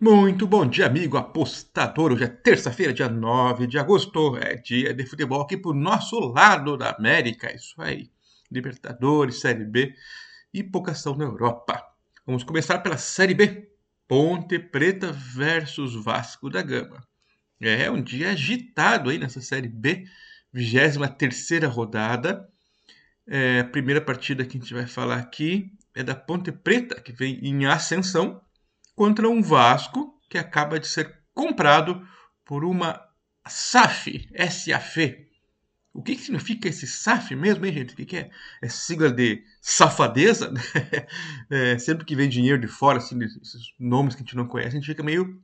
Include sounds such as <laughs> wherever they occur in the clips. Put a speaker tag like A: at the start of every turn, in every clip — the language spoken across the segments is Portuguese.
A: Muito bom dia, amigo apostador. Hoje é terça-feira, dia 9 de agosto. É dia de futebol aqui pro nosso lado da América. Isso aí. Libertadores, Série B e pouca ação na Europa. Vamos começar pela Série B. Ponte Preta versus Vasco da Gama. É um dia agitado aí nessa Série B. 23 rodada. É, a primeira partida que a gente vai falar aqui é da Ponte Preta, que vem em ascensão contra um Vasco que acaba de ser comprado por uma SAF, SAF. O que, que significa esse SAF mesmo, hein, gente? O que, que é? É sigla de safadeza? <laughs> é, sempre que vem dinheiro de fora, assim, esses nomes que a gente não conhece, a gente fica meio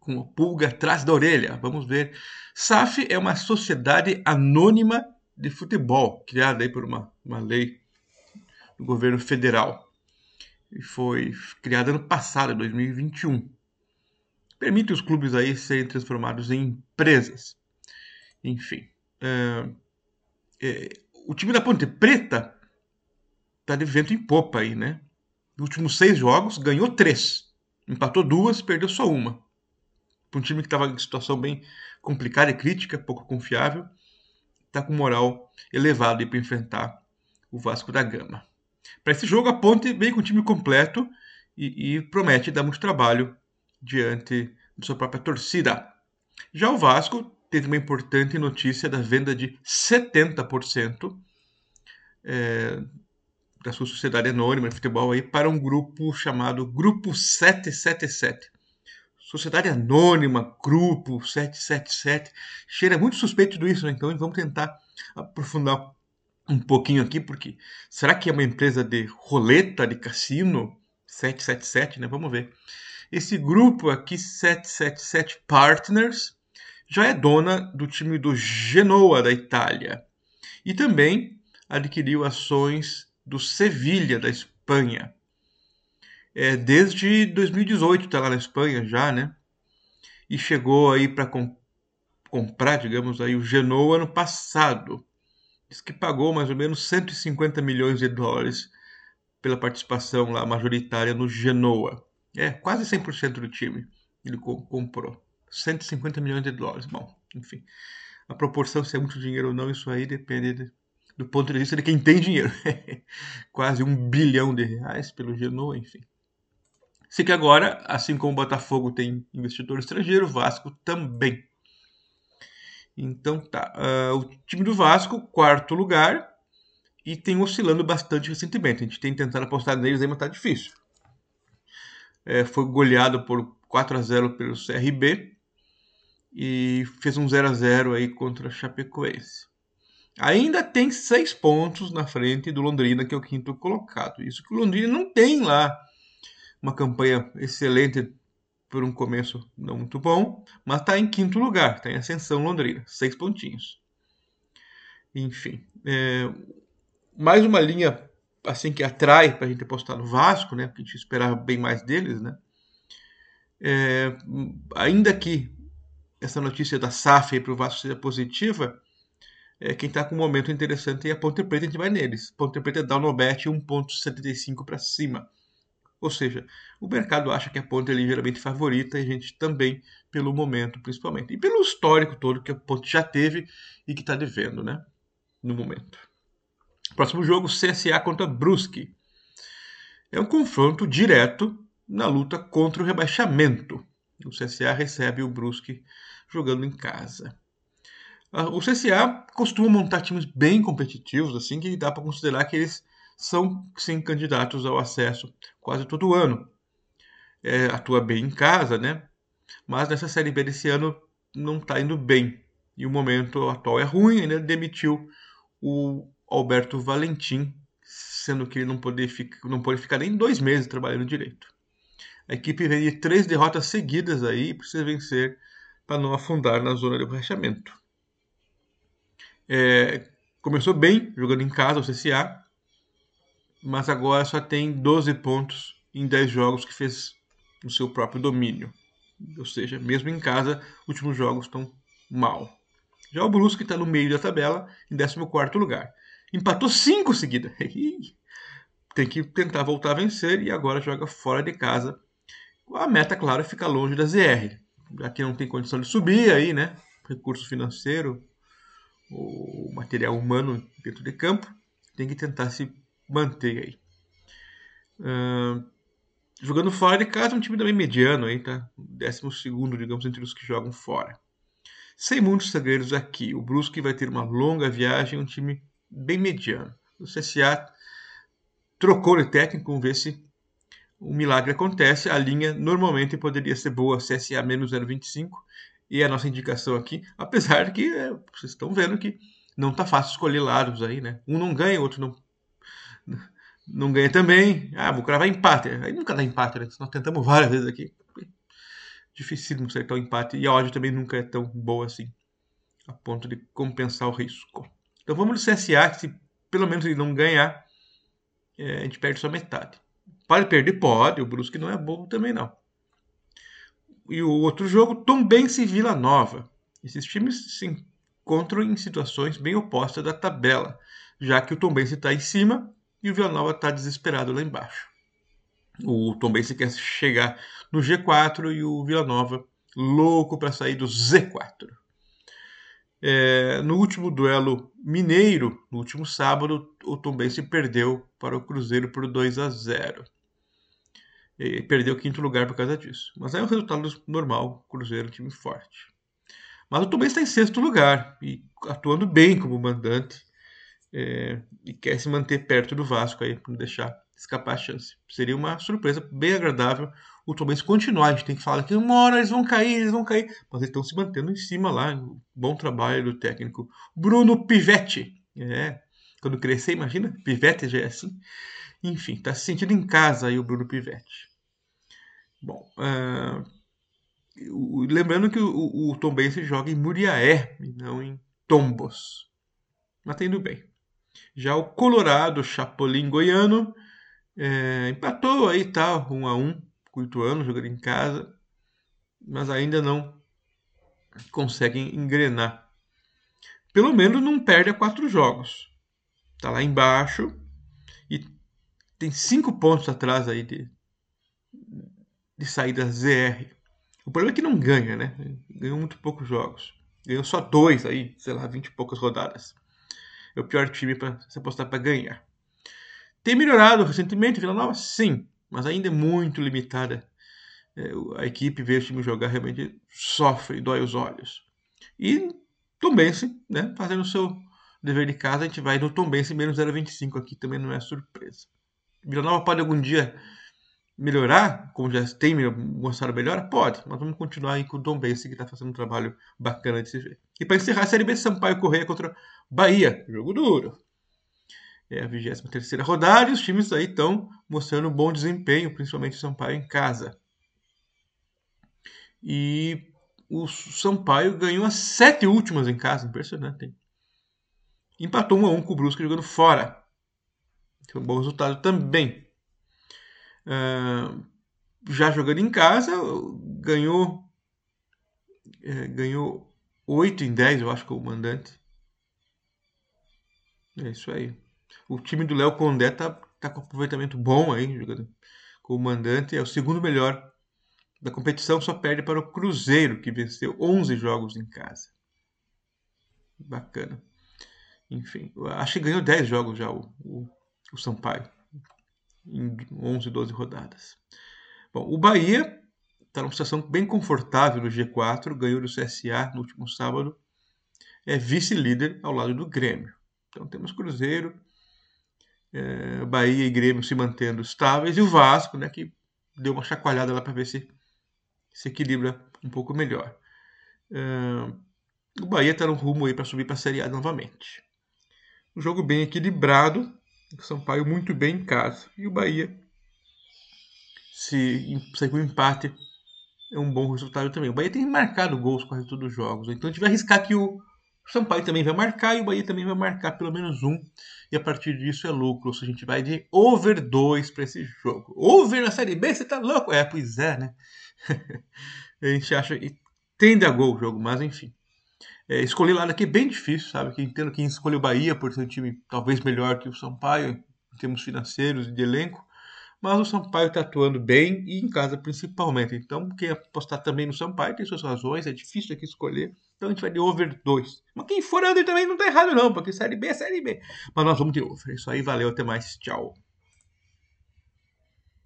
A: com a pulga atrás da orelha. Vamos ver. SAF é uma sociedade anônima de futebol, criada aí por uma, uma lei do governo federal e foi criada ano passado, 2021. Permite os clubes aí serem transformados em empresas. Enfim. É, é, o time da Ponte Preta tá de vento em popa aí, né? Nos últimos seis jogos, ganhou três. Empatou duas, perdeu só uma. Para um time que estava em situação bem complicada e crítica, pouco confiável, está com moral elevado para enfrentar o Vasco da Gama. Para esse jogo, a Ponte vem com o time completo e, e promete dar muito trabalho diante de sua própria torcida. Já o Vasco teve uma importante notícia da venda de 70% é, da sua sociedade anônima de futebol aí para um grupo chamado Grupo 777. Sociedade Anônima, Grupo 777. Cheira muito suspeito tudo isso, né? Então vamos tentar aprofundar um pouquinho aqui, porque será que é uma empresa de roleta, de cassino? 777, né? Vamos ver. Esse grupo aqui, 777 Partners, já é dona do time do Genoa da Itália e também adquiriu ações do Sevilha da Espanha. É, desde 2018 está lá na Espanha já, né? E chegou aí para comp comprar, digamos aí, o Genoa ano passado que pagou mais ou menos 150 milhões de dólares pela participação lá majoritária no Genoa. É, quase 100% do time ele comprou. 150 milhões de dólares. Bom, enfim. A proporção, se é muito dinheiro ou não, isso aí depende de, do ponto de vista de quem tem dinheiro. <laughs> quase um bilhão de reais pelo Genoa, enfim. Sei que agora, assim como o Botafogo tem investidor estrangeiro, o Vasco também. Então tá. Uh, o time do Vasco, quarto lugar, e tem oscilando bastante recentemente. A gente tem tentado apostar neles aí, mas tá difícil. É, foi goleado por 4 a 0 pelo CRB e fez um 0 a 0 aí contra a Chapecoense. Ainda tem seis pontos na frente do Londrina, que é o quinto colocado. Isso que o Londrina não tem lá uma campanha excelente por um começo não muito bom, mas está em quinto lugar, está em ascensão Londrina, seis pontinhos. Enfim, é, mais uma linha assim que atrai para a gente apostar no Vasco, né? Porque a gente esperava bem mais deles, né? É, ainda que essa notícia da SAF para o Vasco seja positiva, é, quem está com um momento interessante é a Ponte Preta, a gente vai neles. Ponte Preta dá o Nobet 1,75 para cima. Ou seja, o mercado acha que a Ponte é ligeiramente favorita e a gente também, pelo momento principalmente. E pelo histórico todo que a Ponte já teve e que está devendo, né? No momento. Próximo jogo, CSA contra Brusque. É um confronto direto na luta contra o rebaixamento. O CSA recebe o Brusque jogando em casa. O CSA costuma montar times bem competitivos, assim que dá para considerar que eles são sim candidatos ao acesso quase todo ano. É, atua bem em casa, né? Mas nessa Série B desse ano não está indo bem. E o momento atual é ruim, ainda demitiu o Alberto Valentim, sendo que ele não pode, ficar, não pode ficar nem dois meses trabalhando direito. A equipe vem de três derrotas seguidas aí e precisa vencer para não afundar na zona de rebaixamento. É, começou bem jogando em casa o CSA, mas agora só tem 12 pontos em 10 jogos que fez no seu próprio domínio. Ou seja, mesmo em casa, os últimos jogos estão mal. Já o Brusque está no meio da tabela, em 14 lugar. Empatou 5 seguidas. <laughs> tem que tentar voltar a vencer e agora joga fora de casa A meta, claro, é ficar longe da ZR. Aqui não tem condição de subir aí, né? Recurso financeiro, o material humano dentro de campo, tem que tentar se manter aí. Uh, jogando fora de casa, um time também mediano aí, tá? Décimo segundo, digamos, entre os que jogam fora. Sem muitos segredos aqui. O Brusque vai ter uma longa viagem, um time bem mediano. O CSA trocou de técnico, vamos ver se o milagre acontece. A linha normalmente poderia ser boa, CSA menos 0,25 e a nossa indicação aqui, apesar de que é, vocês estão vendo que não está fácil escolher lados aí, né? Um não ganha, outro não não ganha também. Ah, vou cravar empate. Aí nunca dá empate, né? Nós tentamos várias vezes aqui. Dificílimo acertar o empate. E a odd também nunca é tão boa assim, a ponto de compensar o risco. Então vamos no CSA, que se pelo menos ele não ganhar, é, a gente perde só metade. Pode perder? Pode. O Brusque não é bom também, não. E o outro jogo, Tombense e Vila Nova. Esses times se encontram em situações bem opostas da tabela, já que o Tombense está em cima e o Vila Nova está desesperado lá embaixo. O Tombense quer chegar no G4 e o Vila Nova louco para sair do Z4. É, no último duelo mineiro, no último sábado, o Tombense perdeu para o Cruzeiro por 2 a 0. E perdeu o quinto lugar por causa disso. Mas é um resultado normal, Cruzeiro, time forte. Mas o Tombense está em sexto lugar e atuando bem como mandante é, e quer se manter perto do Vasco aí, para não deixar escapar a chance. Seria uma surpresa bem agradável o Tombense continuar. A gente tem que falar que uma hora eles vão cair, eles vão cair. Mas eles estão se mantendo em cima lá. Bom trabalho do técnico Bruno Pivetti. É, quando crescer, imagina, Pivetti já é assim. Enfim, está se sentindo em casa aí o Bruno Pivetti. Bom, uh, lembrando que o, o Tom Benz joga em Muriaé e não em Tombos. Mas tá indo bem. Já o Colorado Chapolin Goiano é, empatou aí, tá, um a um, com o jogando em casa, mas ainda não conseguem engrenar. Pelo menos não perde a quatro jogos. Tá lá embaixo e tem cinco pontos atrás aí de, de saída ZR. O problema é que não ganha, né? Ganhou muito poucos jogos. Ganhou só dois aí, sei lá, vinte e poucas rodadas. É o pior time para se apostar para ganhar. Tem melhorado recentemente, Vila Nova? Sim, mas ainda é muito limitada. É, a equipe vê o time jogar realmente sofre, dói os olhos. E Tombense, né, fazendo o seu dever de casa, a gente vai no Tombense menos 0,25 aqui, também não é surpresa. Vila Nova pode algum dia melhorar, como já tem mostrado melhor? Pode, mas vamos continuar aí com o Tom Bense, que está fazendo um trabalho bacana de se ver. E para encerrar a Série B, Sampaio Correia contra Bahia, jogo duro. É a 23 rodada e os times aí estão mostrando bom desempenho, principalmente o Sampaio em casa. E o Sampaio ganhou as sete últimas em casa, impressionante. Empatou 1 a 1 com o Brusque jogando fora. Foi um bom resultado também. Uh, já jogando em casa, ganhou é, ganhou 8 em 10, eu acho que é o mandante. É isso aí. O time do Léo Condé tá, tá com aproveitamento bom aí, jogando com o mandante. É o segundo melhor da competição, só perde para o Cruzeiro, que venceu 11 jogos em casa. Bacana. Enfim, acho que ganhou 10 jogos já o, o, o Sampaio em 11, 12 rodadas. Bom, o Bahia está numa situação bem confortável no G4, ganhou do CSA no último sábado, é vice-líder ao lado do Grêmio. Então temos Cruzeiro, é, Bahia e Grêmio se mantendo estáveis, e o Vasco, né, que deu uma chacoalhada lá para ver se se equilibra um pouco melhor. É, o Bahia está no rumo aí para subir para a Série A novamente. Um jogo bem equilibrado, o Sampaio muito bem em casa. E o Bahia, se sair com empate, é um bom resultado também. O Bahia tem marcado gols quase todos os jogos. Então a gente vai arriscar que o Sampaio também vai marcar e o Bahia também vai marcar pelo menos um. E a partir disso é lucro. Seja, a gente vai de over 2 para esse jogo. Over na Série B? Você tá louco? É, pois é, né? <laughs> a gente acha que tende a gol o jogo, mas enfim. É, escolher lado aqui é bem difícil, sabe? Que entendo quem escolheu o Bahia por ser um time talvez melhor que o Sampaio, em termos financeiros e de elenco, mas o Sampaio está atuando bem e em casa principalmente. Então, quem apostar também no Sampaio tem suas razões, é difícil aqui escolher. Então a gente vai de over 2. Mas quem for under também não está errado não, porque Série B é Série B. Mas nós vamos de over. Isso aí, valeu, até mais, tchau.